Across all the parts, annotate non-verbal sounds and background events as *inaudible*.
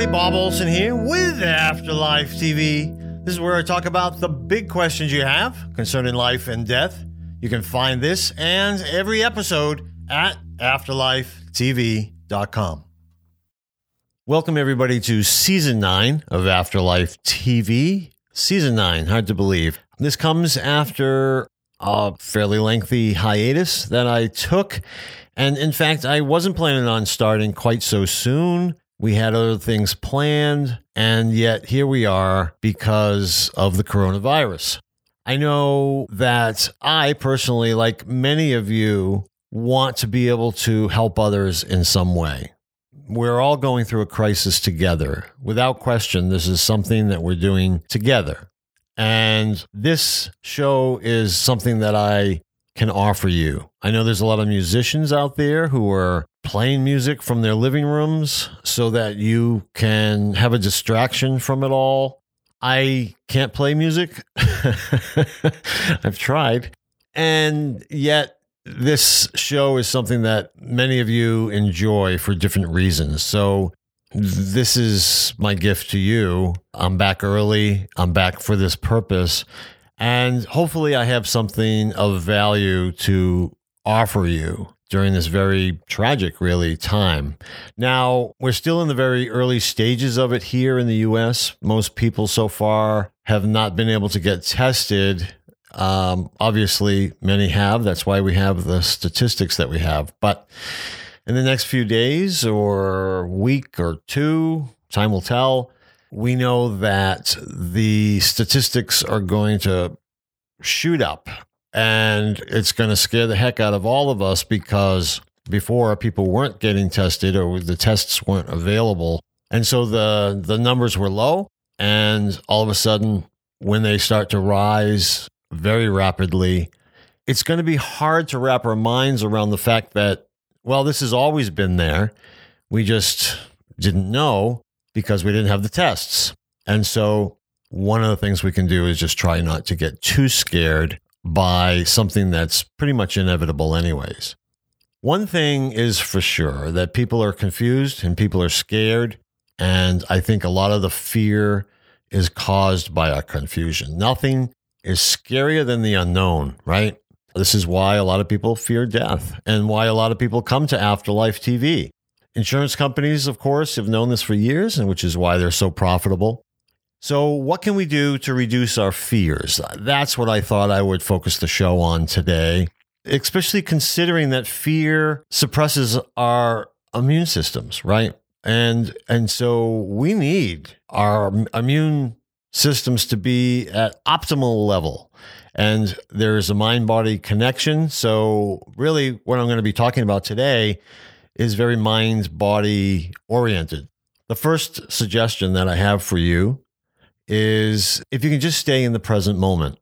everybody. Bob Olson here with Afterlife TV. This is where I talk about the big questions you have concerning life and death. You can find this and every episode at afterlifetv.com. Welcome, everybody, to season nine of Afterlife TV. Season nine, hard to believe. This comes after a fairly lengthy hiatus that I took. And in fact, I wasn't planning on starting quite so soon. We had other things planned, and yet here we are because of the coronavirus. I know that I personally, like many of you, want to be able to help others in some way. We're all going through a crisis together. Without question, this is something that we're doing together. And this show is something that I can offer you. I know there's a lot of musicians out there who are playing music from their living rooms so that you can have a distraction from it all. I can't play music. *laughs* I've tried. And yet, this show is something that many of you enjoy for different reasons. So, this is my gift to you. I'm back early, I'm back for this purpose. And hopefully, I have something of value to offer you during this very tragic, really, time. Now, we're still in the very early stages of it here in the US. Most people so far have not been able to get tested. Um, obviously, many have. That's why we have the statistics that we have. But in the next few days or week or two, time will tell. We know that the statistics are going to shoot up and it's going to scare the heck out of all of us because before people weren't getting tested or the tests weren't available. And so the, the numbers were low. And all of a sudden, when they start to rise very rapidly, it's going to be hard to wrap our minds around the fact that, well, this has always been there. We just didn't know because we didn't have the tests. And so, one of the things we can do is just try not to get too scared by something that's pretty much inevitable, anyways. One thing is for sure that people are confused and people are scared. And I think a lot of the fear is caused by our confusion. Nothing is scarier than the unknown, right? This is why a lot of people fear death and why a lot of people come to Afterlife TV. Insurance companies, of course, have known this for years, and which is why they're so profitable. So, what can we do to reduce our fears? That's what I thought I would focus the show on today, especially considering that fear suppresses our immune systems, right? And and so we need our immune systems to be at optimal level. And there's a mind body connection. So, really, what I'm going to be talking about today is very mind body oriented. The first suggestion that I have for you is if you can just stay in the present moment.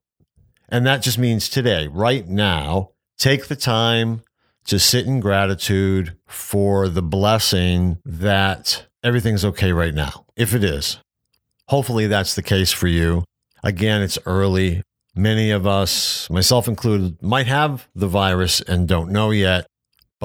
And that just means today, right now, take the time to sit in gratitude for the blessing that everything's okay right now. If it is, hopefully that's the case for you. Again, it's early. Many of us, myself included, might have the virus and don't know yet.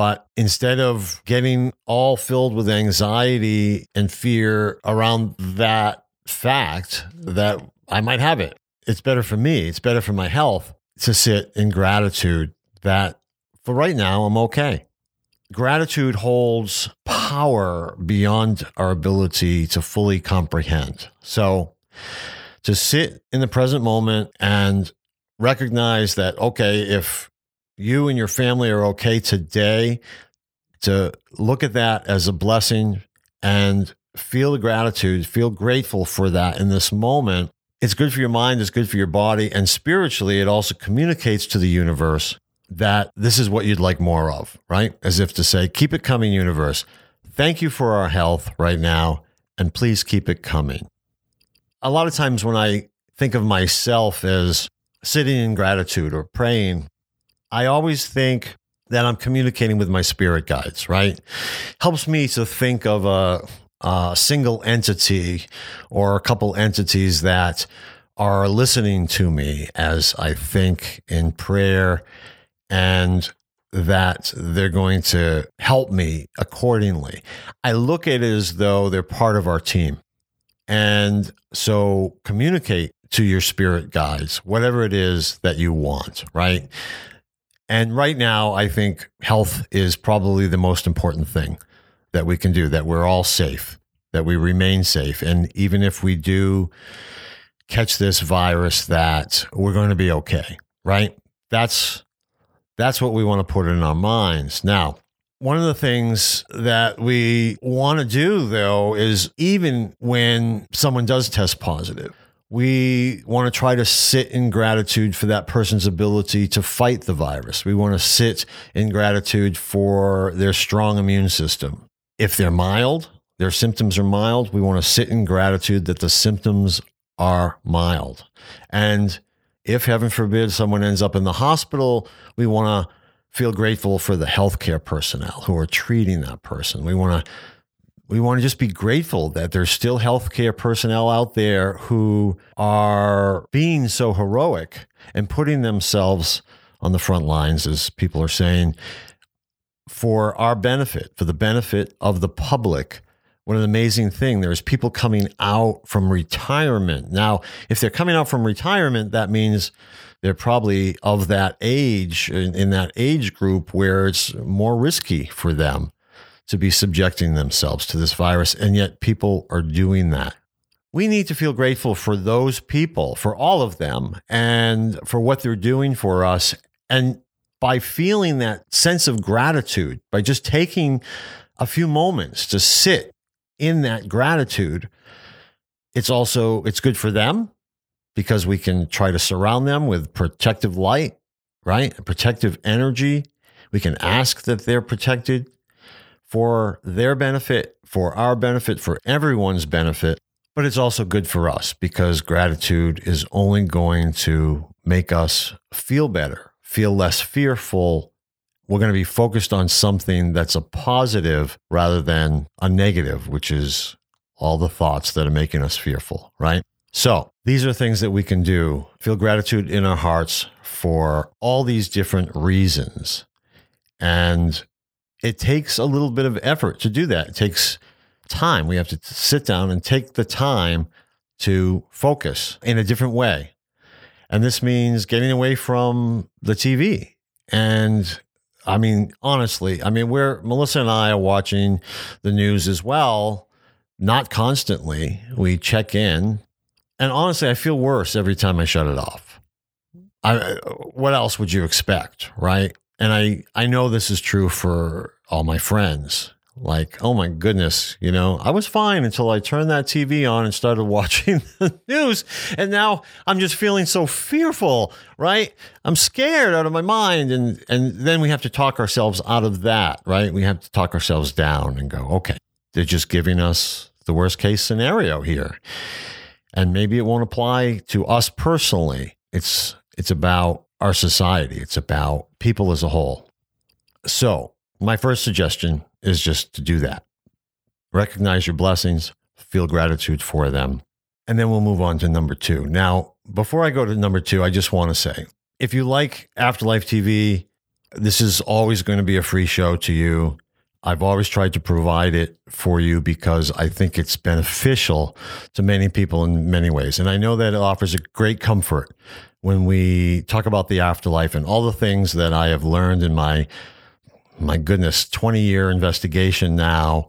But instead of getting all filled with anxiety and fear around that fact mm-hmm. that I might have it. It's better for me. It's better for my health to sit in gratitude that for right now, I'm okay. Gratitude holds power beyond our ability to fully comprehend. So, to sit in the present moment and recognize that, okay, if you and your family are okay today, to look at that as a blessing and feel the gratitude, feel grateful for that in this moment. It's good for your mind, it's good for your body. And spiritually, it also communicates to the universe that this is what you'd like more of, right? As if to say, keep it coming, universe. Thank you for our health right now, and please keep it coming. A lot of times when I think of myself as sitting in gratitude or praying, I always think that I'm communicating with my spirit guides, right? Helps me to think of a a single entity or a couple entities that are listening to me as I think in prayer and that they're going to help me accordingly. I look at it as though they're part of our team. And so communicate to your spirit guides, whatever it is that you want, right? And right now, I think health is probably the most important thing that we can do, that we're all safe, that we remain safe. And even if we do catch this virus, that we're going to be okay, right? That's that's what we want to put in our minds. Now, one of the things that we want to do though is even when someone does test positive, we want to try to sit in gratitude for that person's ability to fight the virus. We want to sit in gratitude for their strong immune system. If they're mild, their symptoms are mild, we want to sit in gratitude that the symptoms are mild. And if heaven forbid someone ends up in the hospital, we want to feel grateful for the healthcare personnel who are treating that person. We want to we want to just be grateful that there's still healthcare personnel out there who are being so heroic and putting themselves on the front lines, as people are saying, for our benefit, for the benefit of the public what an amazing thing. There's people coming out from retirement. Now, if they're coming out from retirement, that means they're probably of that age, in, in that age group where it's more risky for them to be subjecting themselves to this virus. And yet people are doing that. We need to feel grateful for those people, for all of them, and for what they're doing for us. And by feeling that sense of gratitude, by just taking a few moments to sit in that gratitude, it's also it's good for them because we can try to surround them with protective light, right? Protective energy. We can ask that they're protected for their benefit, for our benefit, for everyone's benefit. But it's also good for us because gratitude is only going to make us feel better, feel less fearful, we're going to be focused on something that's a positive rather than a negative, which is all the thoughts that are making us fearful, right? So these are things that we can do. Feel gratitude in our hearts for all these different reasons. And it takes a little bit of effort to do that. It takes time. We have to sit down and take the time to focus in a different way. And this means getting away from the TV and I mean, honestly, I mean, we're Melissa and I are watching the news as well, not constantly. We check in, and honestly, I feel worse every time I shut it off. I, what else would you expect, right? And I, I know this is true for all my friends like, oh my goodness, you know, I was fine until I turned that TV on and started *laughs* watching the news. And now I'm just feeling so fearful, right? I'm scared out of my mind. And, and then we have to talk ourselves out of that, right? We have to talk ourselves down and go, okay, they're just giving us the worst case scenario here. And maybe it won't apply to us personally. It's, it's about our society. It's about people as a whole. So my first suggestion is just to do that. Recognize your blessings, feel gratitude for them. And then we'll move on to number two. Now, before I go to number two, I just want to say if you like Afterlife TV, this is always going to be a free show to you. I've always tried to provide it for you because I think it's beneficial to many people in many ways. And I know that it offers a great comfort when we talk about the afterlife and all the things that I have learned in my my goodness, 20 year investigation now,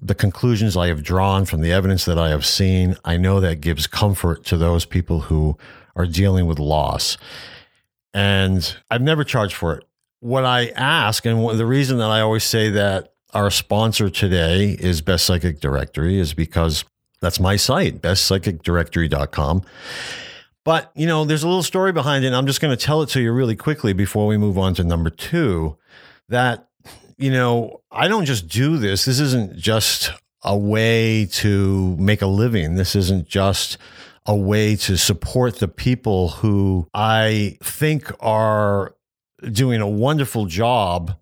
the conclusions I have drawn from the evidence that I have seen, I know that gives comfort to those people who are dealing with loss. And I've never charged for it. What I ask, and the reason that I always say that our sponsor today is Best Psychic Directory is because that's my site, bestpsychicdirectory.com. But, you know, there's a little story behind it. And I'm just going to tell it to you really quickly before we move on to number two that, you know, I don't just do this. This isn't just a way to make a living. This isn't just a way to support the people who I think are doing a wonderful job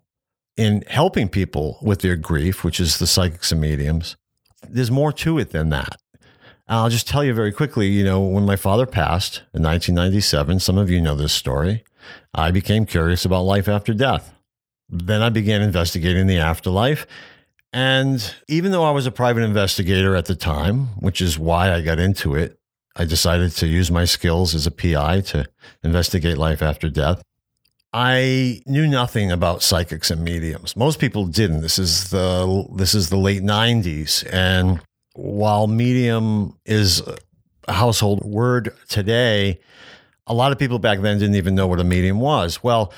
in helping people with their grief, which is the psychics and mediums. There's more to it than that. I'll just tell you very quickly, you know, when my father passed in 1997, some of you know this story, I became curious about life after death. then I began investigating the afterlife. And even though I was a private investigator at the time, which is why I got into it, I decided to use my skills as a PI to investigate life after death. I knew nothing about psychics and mediums. Most people didn't. This is the this is the late 90s and while medium is a household word today, a lot of people back then didn't even know what a medium was. Well,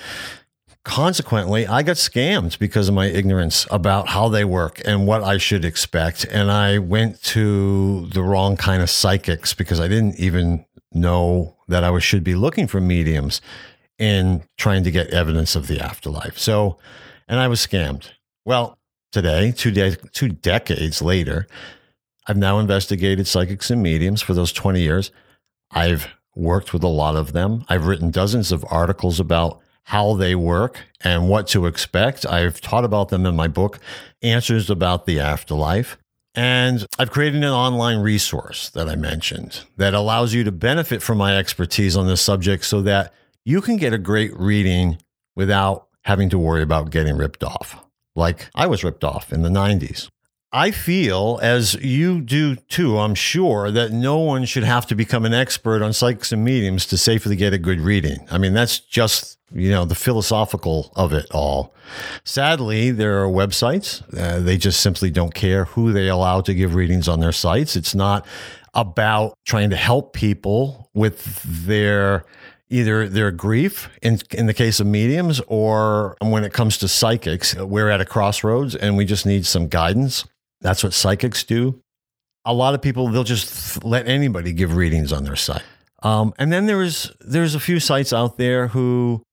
consequently, I got scammed because of my ignorance about how they work and what I should expect. And I went to the wrong kind of psychics because I didn't even know that I should be looking for mediums in trying to get evidence of the afterlife. So, and I was scammed. Well, today, two, de- two decades later, I've now investigated psychics and mediums for those 20 years. I've worked with a lot of them. I've written dozens of articles about how they work and what to expect. I've taught about them in my book, Answers About the Afterlife. And I've created an online resource that I mentioned that allows you to benefit from my expertise on this subject so that you can get a great reading without having to worry about getting ripped off, like I was ripped off in the 90s. I feel, as you do too, I'm sure, that no one should have to become an expert on psychics and mediums to safely get a good reading. I mean, that's just, you know, the philosophical of it all. Sadly, there are websites, uh, they just simply don't care who they allow to give readings on their sites. It's not about trying to help people with their either their grief in in the case of mediums or when it comes to psychics we're at a crossroads and we just need some guidance that's what psychics do. A lot of people they'll just let anybody give readings on their site. Um, and then there's there's a few sites out there who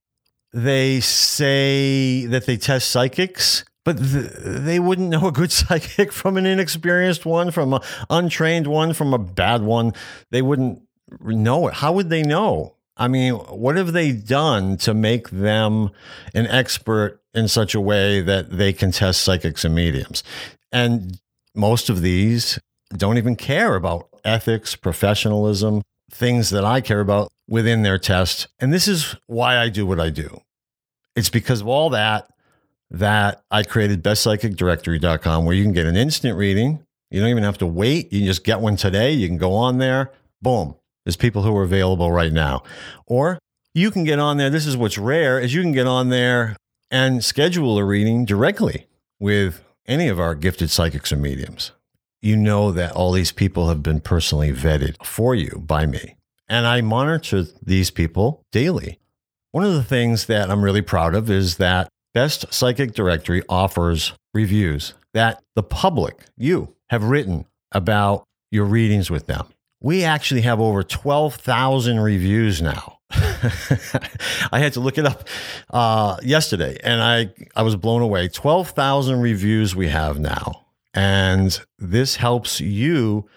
they say that they test psychics, but th- they wouldn't know a good *laughs* psychic from an inexperienced one, from an untrained one, from a bad one. They wouldn't know it. How would they know? I mean, what have they done to make them an expert in such a way that they can test psychics and mediums? And most of these don't even care about ethics, professionalism, things that I care about within their test. And this is why I do what I do. It's because of all that that I created bestpsychicdirectory.com where you can get an instant reading. You don't even have to wait. You can just get one today. You can go on there. Boom. There's people who are available right now. Or you can get on there. This is what's rare is you can get on there and schedule a reading directly with any of our gifted psychics or mediums, you know that all these people have been personally vetted for you by me. And I monitor these people daily. One of the things that I'm really proud of is that Best Psychic Directory offers reviews that the public, you, have written about your readings with them. We actually have over 12,000 reviews now. *laughs* I had to look it up uh, yesterday, and I I was blown away. Twelve thousand reviews we have now, and this helps you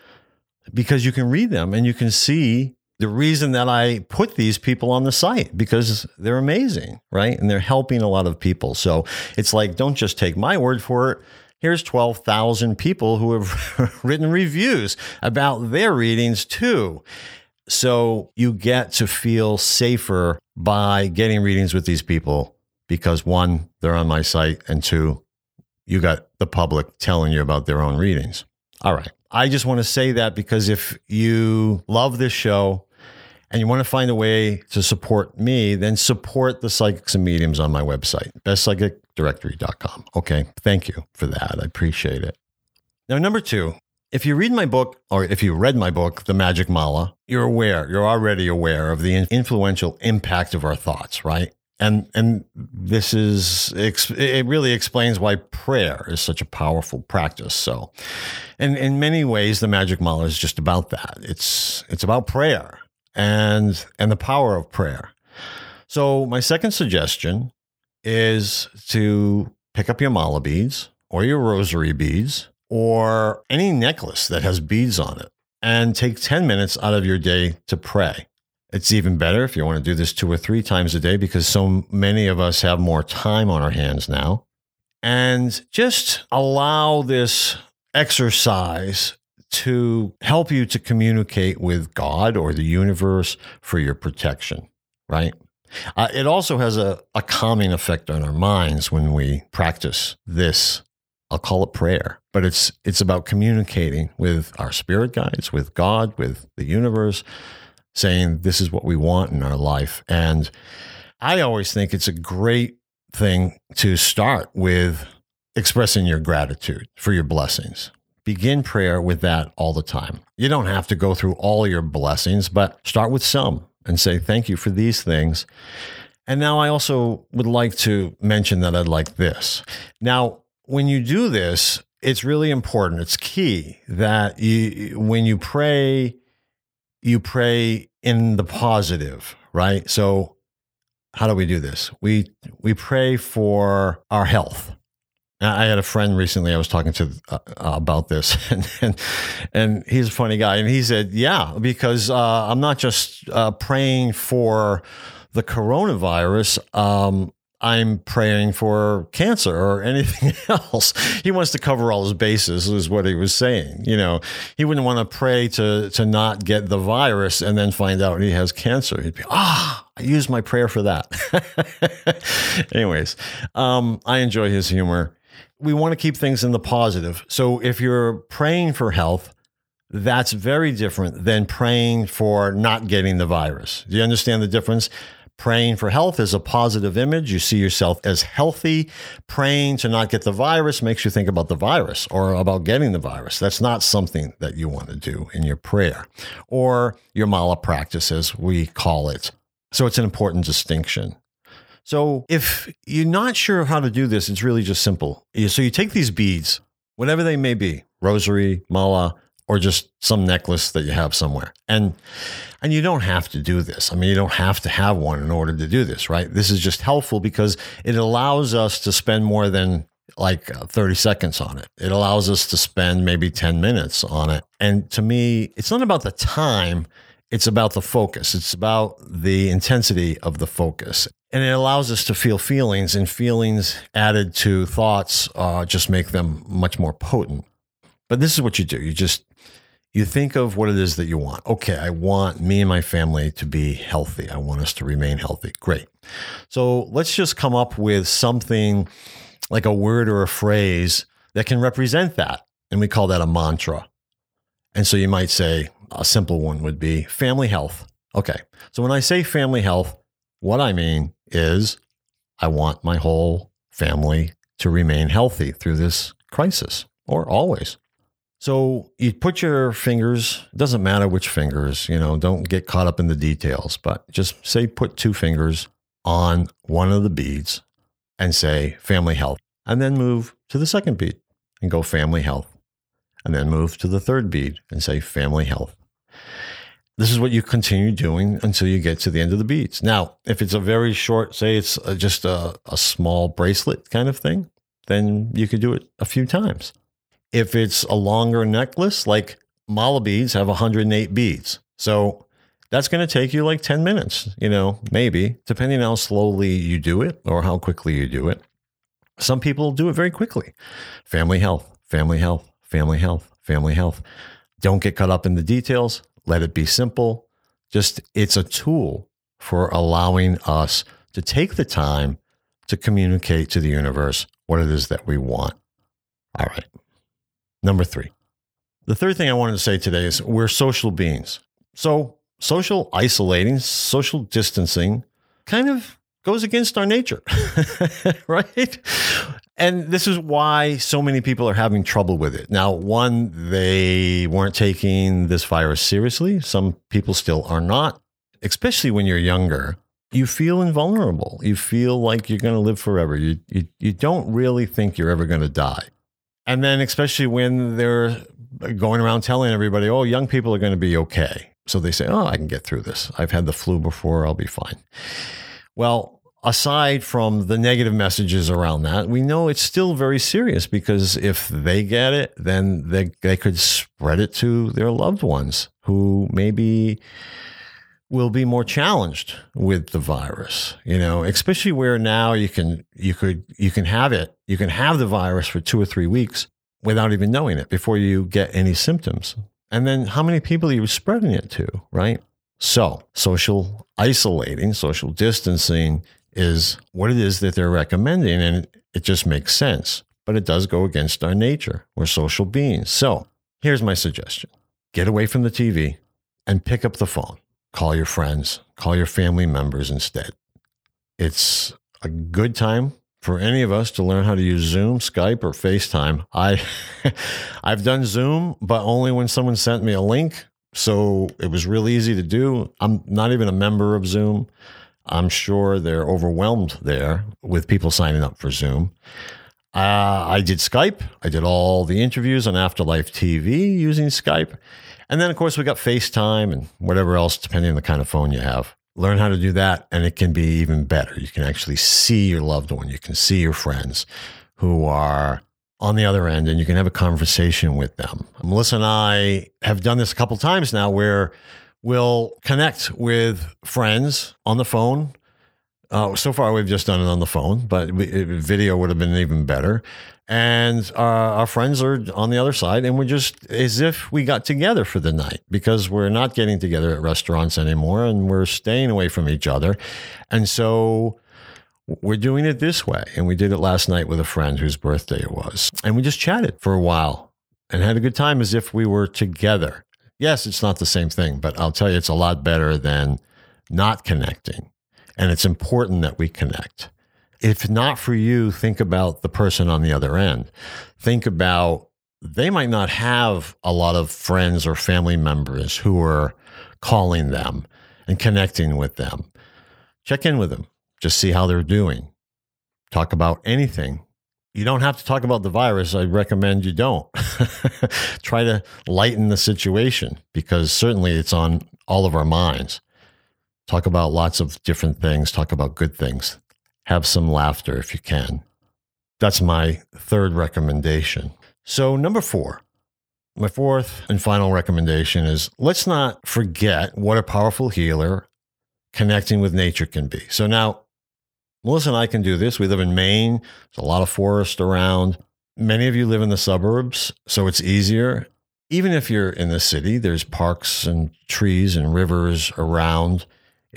because you can read them and you can see the reason that I put these people on the site because they're amazing, right? And they're helping a lot of people. So it's like, don't just take my word for it. Here's 12,000 people who have *laughs* written reviews about their readings too. So you get to feel safer by getting readings with these people because one, they're on my site, and two, you got the public telling you about their own readings. All right. I just want to say that because if you love this show and you want to find a way to support me, then support the psychics and mediums on my website, bestpsychicdirectory.com. Okay. Thank you for that. I appreciate it. Now, number two, if you read my book, or if you read my book, The Magic Mala, you're aware, you're already aware of the influential impact of our thoughts, right? And and this is it really explains why prayer is such a powerful practice. So, and in many ways, the Magic Mala is just about that. It's it's about prayer and and the power of prayer. So, my second suggestion is to pick up your mala beads or your rosary beads or any necklace that has beads on it and take 10 minutes out of your day to pray. It's even better if you want to do this two or three times a day because so many of us have more time on our hands now. And just allow this exercise to help you to communicate with God or the universe for your protection, right? Uh, it also has a, a calming effect on our minds when we practice this. I'll call it prayer, but it's it's about communicating with our spirit guides, with God, with the universe, saying this is what we want in our life. And I always think it's a great thing to start with expressing your gratitude for your blessings. Begin prayer with that all the time. You don't have to go through all your blessings, but start with some and say, Thank you for these things. And now I also would like to mention that I'd like this. Now, when you do this, it's really important. It's key that you, when you pray, you pray in the positive, right? So, how do we do this? We we pray for our health. I had a friend recently I was talking to uh, about this, *laughs* and, and, and he's a funny guy, and he said, "Yeah, because uh, I'm not just uh, praying for the coronavirus. Um, I'm praying for cancer or *laughs* anything else. He wants to cover all his bases, is what he was saying. You know, he wouldn't want to pray to to not get the virus and then find out he has cancer. He'd be, ah, I used my prayer for that. *laughs* Anyways, um, I enjoy his humor. We want to keep things in the positive. So if you're praying for health, that's very different than praying for not getting the virus. Do you understand the difference? Praying for health is a positive image. You see yourself as healthy. Praying to not get the virus makes you think about the virus or about getting the virus. That's not something that you want to do in your prayer or your mala practice, as we call it. So it's an important distinction. So if you're not sure how to do this, it's really just simple. So you take these beads, whatever they may be, rosary, mala, or just some necklace that you have somewhere. And and you don't have to do this. I mean, you don't have to have one in order to do this, right? This is just helpful because it allows us to spend more than like uh, 30 seconds on it. It allows us to spend maybe 10 minutes on it. And to me, it's not about the time, it's about the focus. It's about the intensity of the focus. And it allows us to feel feelings, and feelings added to thoughts uh, just make them much more potent. But this is what you do. You just you think of what it is that you want. Okay, I want me and my family to be healthy. I want us to remain healthy. Great. So let's just come up with something like a word or a phrase that can represent that. And we call that a mantra. And so you might say a simple one would be family health. Okay. So when I say family health, what I mean is I want my whole family to remain healthy through this crisis or always. So you put your fingers, doesn't matter which fingers, you know, don't get caught up in the details, but just say put two fingers on one of the beads and say family health. And then move to the second bead and go family health. And then move to the third bead and say family health. This is what you continue doing until you get to the end of the beads. Now, if it's a very short, say it's uh, just a, a small bracelet kind of thing, then you could do it a few times. If it's a longer necklace, like mala beads have 108 beads. So that's going to take you like 10 minutes, you know, maybe, depending how slowly you do it or how quickly you do it. Some people do it very quickly. Family health, family health, family health, family health. Don't get caught up in the details. Let it be simple. Just it's a tool for allowing us to take the time to communicate to the universe what it is that we want. All right. Number three. The third thing I wanted to say today is we're social beings. So, social isolating, social distancing kind of goes against our nature, *laughs* right? And this is why so many people are having trouble with it. Now, one, they weren't taking this virus seriously. Some people still are not, especially when you're younger. You feel invulnerable. You feel like you're going to live forever. You, you, you don't really think you're ever going to die. And then, especially when they're going around telling everybody, oh, young people are going to be okay. So they say, oh, I can get through this. I've had the flu before. I'll be fine. Well, aside from the negative messages around that, we know it's still very serious because if they get it, then they, they could spread it to their loved ones who maybe will be more challenged with the virus you know especially where now you can you could you can have it you can have the virus for 2 or 3 weeks without even knowing it before you get any symptoms and then how many people are you spreading it to right So, social isolating, social distancing is what it is that they're recommending. And it just makes sense, but it does go against our nature. We're social beings. So, here's my suggestion get away from the TV and pick up the phone. Call your friends, call your family members instead. It's a good time for any of us to learn how to use Zoom, Skype, or FaceTime. I *laughs* I've done Zoom, but only when someone sent me a link. So it was real easy to do. I'm not even a member of Zoom. I'm sure they're overwhelmed there with people signing up for Zoom. Uh, I did Skype. I did all the interviews on Afterlife TV using Skype. And then, of course, we got FaceTime and whatever else, depending on the kind of phone you have. Learn how to do that, and it can be even better. You can actually see your loved one, you can see your friends who are on the other end, and you can have a conversation with them. Melissa and I have done this a couple times now where we'll connect with friends on the phone. Uh, so far, we've just done it on the phone, but video would have been even better. And uh, our friends are on the other side and we're just as if we got together for the night because we're not getting together at restaurants anymore and we're staying away from each other. And so we're doing it this way. And we did it last night with a friend whose birthday it was. And we just chatted for a while and had a good time as if we were together. Yes it's not the same thing but i'll tell you it's a lot better than not connecting and it's important that we connect if not for you, think about the person on the other end. Think about they might not have a lot of friends or family members who are calling them and connecting with them. Check in with them, just see how they're doing. Talk about anything. You don't have to talk about the virus. I recommend you don't. *laughs* Try to lighten the situation because certainly it's on all of our minds. Talk about lots of different things, talk about good things have some laughter if you can. That's my third recommendation. So, number four, my fourth and final recommendation is let's not forget what a powerful healer connecting with nature can be. So, now Melissa and I can do this. We live in Maine, there's a lot of forest around. Many of you live in the suburbs, so it's easier. Even if you're in the city, there's parks and trees and rivers around.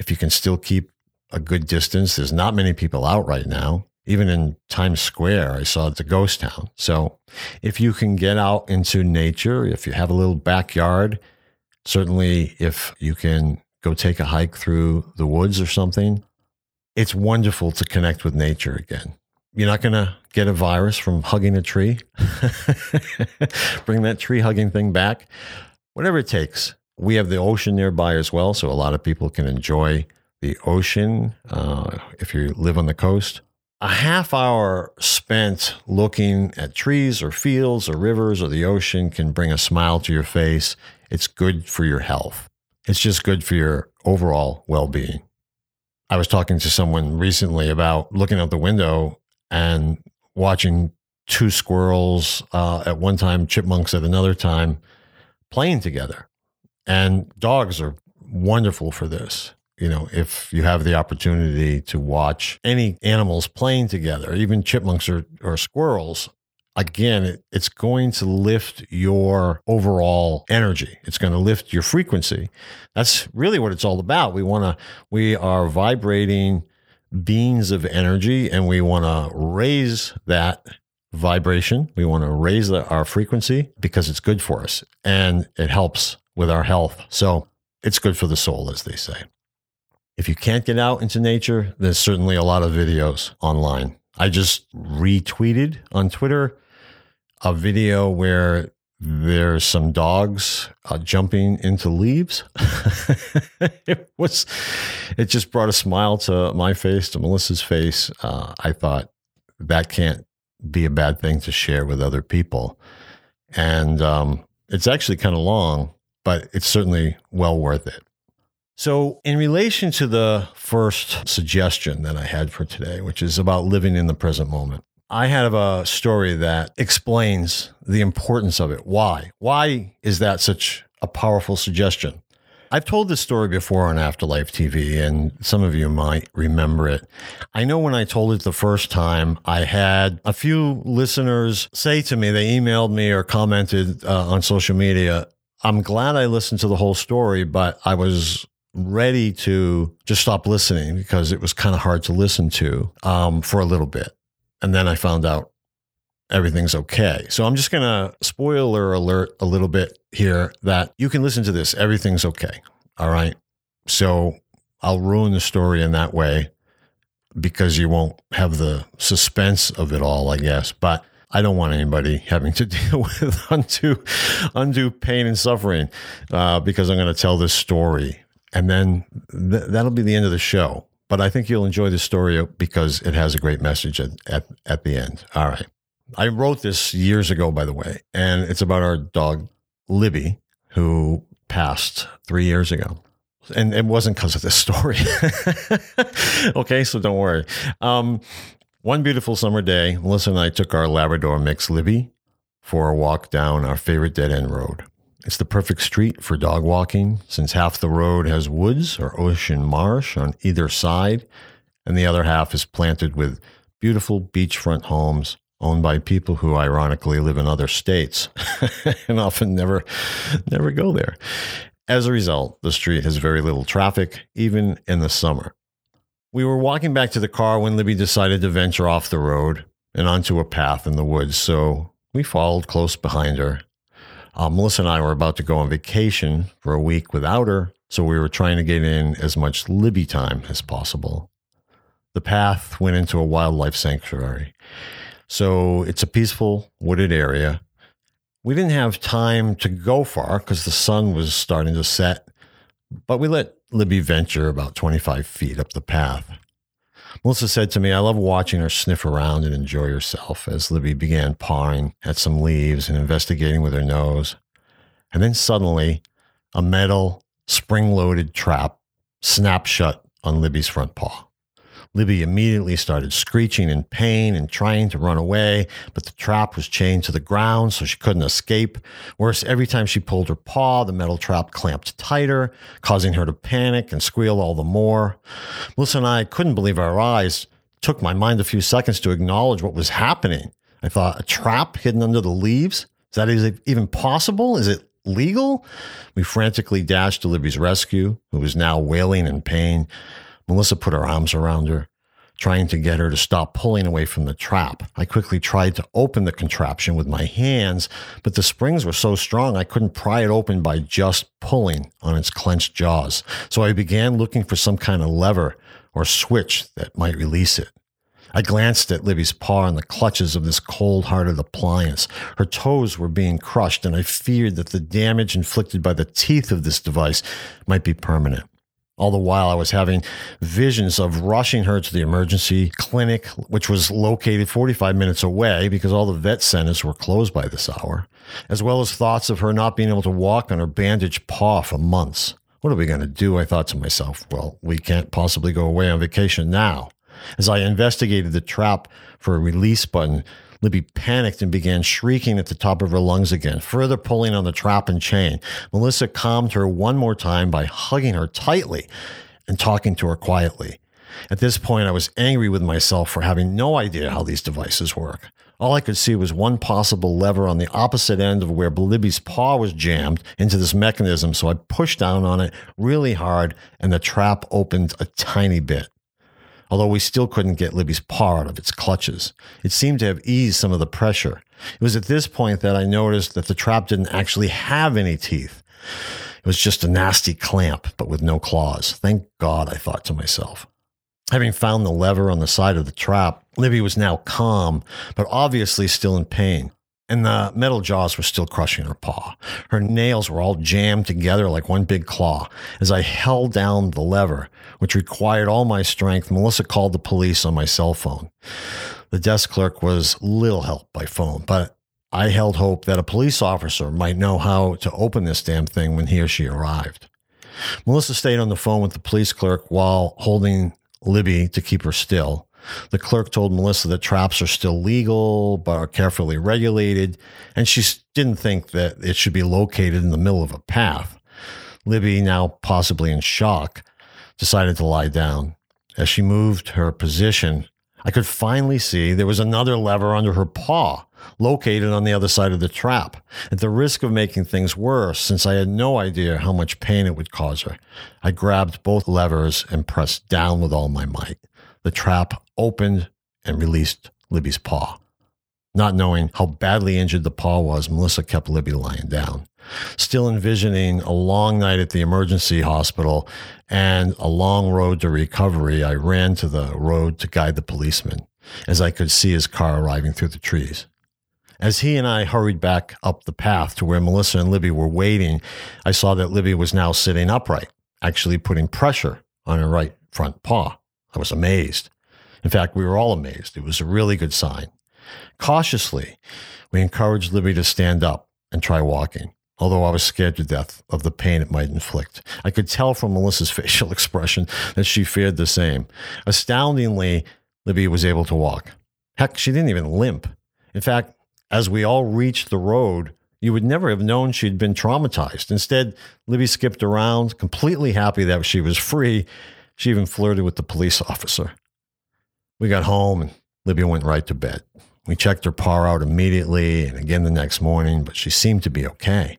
If you can still keep a good distance. There's not many people out right now. Even in Times Square, I saw it's a ghost town. So if you can get out into nature, if you have a little backyard, certainly if you can go take a hike through the woods or something, it's wonderful to connect with nature again. You're not going to get a virus from hugging a tree. *laughs* Bring that tree hugging thing back. Whatever it takes. We have the ocean nearby as well, so a lot of people can enjoy the ocean, uh, if you live on the coast. A half hour spent looking at trees or fields or rivers or the ocean can bring a smile to your face. It's good for your health. It's just good for your overall well being. I was talking to someone recently about looking out the window and watching two squirrels uh, at one time, chipmunks at another time, playing together. And dogs are wonderful for this you know, if you have the opportunity to watch any animals playing together, even chipmunks or, or squirrels, again, it, it's going to lift your overall energy. It's going to lift your frequency. That's really what it's all about. We want to, we are vibrating beings of energy and we want to raise that vibration. We want to raise the, our frequency because it's good for us and it helps with our health. So it's good for the soul, as they say. If you can't get out into nature, there's certainly a lot of videos online. I just retweeted on Twitter a video where there's some dogs uh, jumping into leaves. *laughs* it was, it just brought a smile to my face, to Melissa's face. Uh, I thought that can't be a bad thing to share with other people, and um, it's actually kind of long, but it's certainly well worth it. So, in relation to the first suggestion that I had for today, which is about living in the present moment, I have a story that explains the importance of it. Why? Why is that such a powerful suggestion? I've told this story before on Afterlife TV, and some of you might remember it. I know when I told it the first time, I had a few listeners say to me, they emailed me or commented uh, on social media, I'm glad I listened to the whole story, but I was ready to just stop listening because it was kind of hard to listen to um, for a little bit. And then I found out everything's okay. So I'm just going to spoiler alert a little bit here that you can listen to this. Everything's okay. All right. So I'll ruin the story in that way because you won't have the suspense of it all, I guess. But I don't want anybody having to *laughs* deal with undue, undue pain and suffering uh, because I'm going to tell this story. And then th- that'll be the end of the show. But I think you'll enjoy the story because it has a great message at, at, at the end. All right. I wrote this years ago, by the way, and it's about our dog, Libby, who passed three years ago. And it wasn't because of this story. *laughs* okay, so don't worry. Um, one beautiful summer day, Melissa and I took our Labrador mix, Libby, for a walk down our favorite dead end road. It's the perfect street for dog walking since half the road has woods or ocean marsh on either side, and the other half is planted with beautiful beachfront homes owned by people who ironically live in other states *laughs* and often never never go there. As a result, the street has very little traffic even in the summer. We were walking back to the car when Libby decided to venture off the road and onto a path in the woods, so we followed close behind her. Uh, Melissa and I were about to go on vacation for a week without her, so we were trying to get in as much Libby time as possible. The path went into a wildlife sanctuary, so it's a peaceful wooded area. We didn't have time to go far because the sun was starting to set, but we let Libby venture about 25 feet up the path. Melissa said to me, I love watching her sniff around and enjoy herself as Libby began pawing at some leaves and investigating with her nose. And then suddenly, a metal, spring loaded trap snapped shut on Libby's front paw. Libby immediately started screeching in pain and trying to run away, but the trap was chained to the ground, so she couldn't escape. Worse, every time she pulled her paw, the metal trap clamped tighter, causing her to panic and squeal all the more. Melissa and I couldn't believe our eyes. It took my mind a few seconds to acknowledge what was happening. I thought, a trap hidden under the leaves? Is that even possible? Is it legal? We frantically dashed to Libby's rescue, who was now wailing in pain. Melissa put her arms around her, trying to get her to stop pulling away from the trap. I quickly tried to open the contraption with my hands, but the springs were so strong I couldn't pry it open by just pulling on its clenched jaws. So I began looking for some kind of lever or switch that might release it. I glanced at Libby's paw in the clutches of this cold hearted appliance. Her toes were being crushed, and I feared that the damage inflicted by the teeth of this device might be permanent. All the while, I was having visions of rushing her to the emergency clinic, which was located 45 minutes away because all the vet centers were closed by this hour, as well as thoughts of her not being able to walk on her bandaged paw for months. What are we going to do? I thought to myself. Well, we can't possibly go away on vacation now. As I investigated the trap for a release button, Libby panicked and began shrieking at the top of her lungs again, further pulling on the trap and chain. Melissa calmed her one more time by hugging her tightly and talking to her quietly. At this point, I was angry with myself for having no idea how these devices work. All I could see was one possible lever on the opposite end of where Libby's paw was jammed into this mechanism, so I pushed down on it really hard and the trap opened a tiny bit although we still couldn't get Libby's paw out of its clutches. It seemed to have eased some of the pressure. It was at this point that I noticed that the trap didn't actually have any teeth. It was just a nasty clamp, but with no claws. Thank God, I thought to myself. Having found the lever on the side of the trap, Libby was now calm, but obviously still in pain and the metal jaws were still crushing her paw. Her nails were all jammed together like one big claw. As I held down the lever, which required all my strength, Melissa called the police on my cell phone. The desk clerk was little help by phone, but I held hope that a police officer might know how to open this damn thing when he or she arrived. Melissa stayed on the phone with the police clerk while holding Libby to keep her still. The clerk told Melissa that traps are still legal, but are carefully regulated, and she didn't think that it should be located in the middle of a path. Libby, now possibly in shock, decided to lie down. As she moved her position, I could finally see there was another lever under her paw. located on the other side of the trap. At the risk of making things worse, since I had no idea how much pain it would cause her, I grabbed both levers and pressed down with all my might. The trap opened and released Libby's paw. Not knowing how badly injured the paw was, Melissa kept Libby lying down. Still envisioning a long night at the emergency hospital and a long road to recovery, I ran to the road to guide the policeman as I could see his car arriving through the trees. As he and I hurried back up the path to where Melissa and Libby were waiting, I saw that Libby was now sitting upright, actually putting pressure on her right front paw. I was amazed. In fact, we were all amazed. It was a really good sign. Cautiously, we encouraged Libby to stand up and try walking, although I was scared to death of the pain it might inflict. I could tell from Melissa's *laughs* facial expression that she feared the same. Astoundingly, Libby was able to walk. Heck, she didn't even limp. In fact, as we all reached the road, you would never have known she'd been traumatized. Instead, Libby skipped around, completely happy that she was free. She even flirted with the police officer. We got home and Libby went right to bed. We checked her paw out immediately and again the next morning, but she seemed to be okay.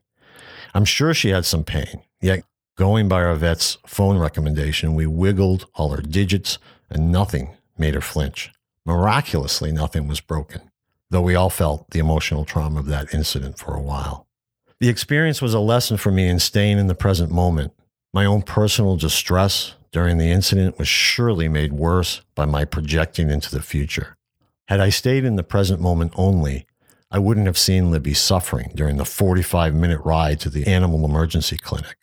I'm sure she had some pain, yet, going by our vet's phone recommendation, we wiggled all her digits and nothing made her flinch. Miraculously, nothing was broken, though we all felt the emotional trauma of that incident for a while. The experience was a lesson for me in staying in the present moment. My own personal distress during the incident was surely made worse by my projecting into the future. Had I stayed in the present moment only, I wouldn't have seen Libby suffering during the 45 minute ride to the animal emergency clinic.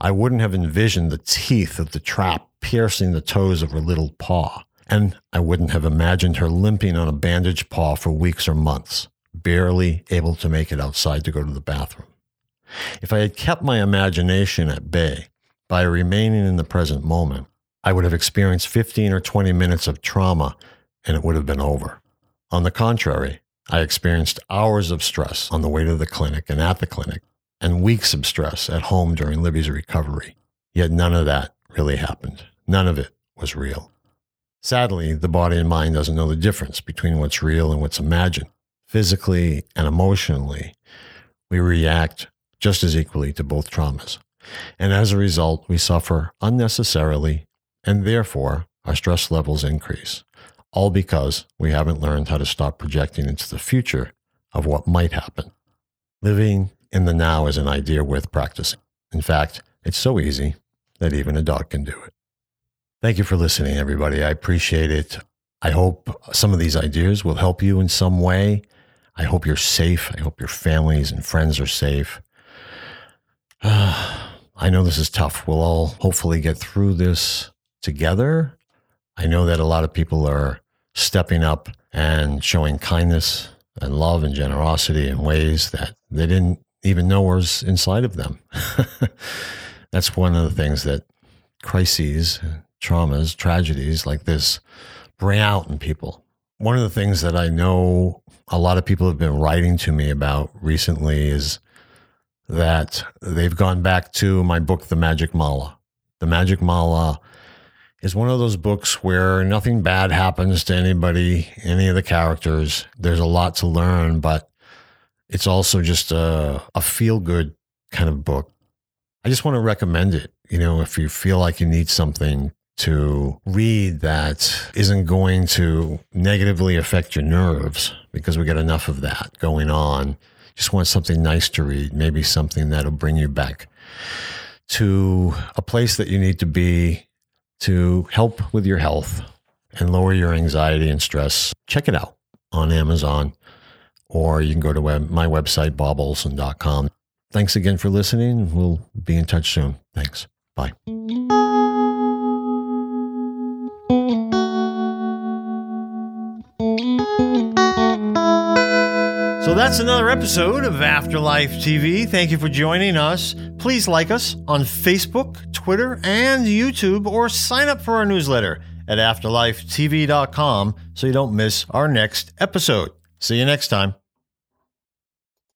I wouldn't have envisioned the teeth of the trap piercing the toes of her little paw. And I wouldn't have imagined her limping on a bandaged paw for weeks or months, barely able to make it outside to go to the bathroom. If I had kept my imagination at bay by remaining in the present moment, I would have experienced 15 or 20 minutes of trauma and it would have been over. On the contrary, I experienced hours of stress on the way to the clinic and at the clinic, and weeks of stress at home during Libby's recovery. Yet none of that really happened. None of it was real. Sadly, the body and mind doesn't know the difference between what's real and what's imagined. Physically and emotionally, we react just as equally to both traumas. And as a result, we suffer unnecessarily, and therefore our stress levels increase all because we haven't learned how to stop projecting into the future of what might happen. Living in the now is an idea worth practicing. In fact, it's so easy that even a dog can do it. Thank you for listening, everybody. I appreciate it. I hope some of these ideas will help you in some way. I hope you're safe. I hope your families and friends are safe. *sighs* I know this is tough. We'll all hopefully get through this together. I know that a lot of people are stepping up and showing kindness and love and generosity in ways that they didn't even know was inside of them. *laughs* That's one of the things that crises, traumas, tragedies like this bring out in people. One of the things that I know a lot of people have been writing to me about recently is that they've gone back to my book, The Magic Mala. The Magic Mala is one of those books where nothing bad happens to anybody, any of the characters. There's a lot to learn, but it's also just a, a feel good kind of book. I just want to recommend it. You know, if you feel like you need something to read that isn't going to negatively affect your nerves, because we got enough of that going on. Just want something nice to read, maybe something that'll bring you back to a place that you need to be to help with your health and lower your anxiety and stress, check it out on Amazon or you can go to web, my website, bobolson.com. Thanks again for listening. We'll be in touch soon. Thanks. Bye. So that's another episode of Afterlife TV. Thank you for joining us. Please like us on Facebook, Twitter, and YouTube, or sign up for our newsletter at afterlifetv.com so you don't miss our next episode. See you next time.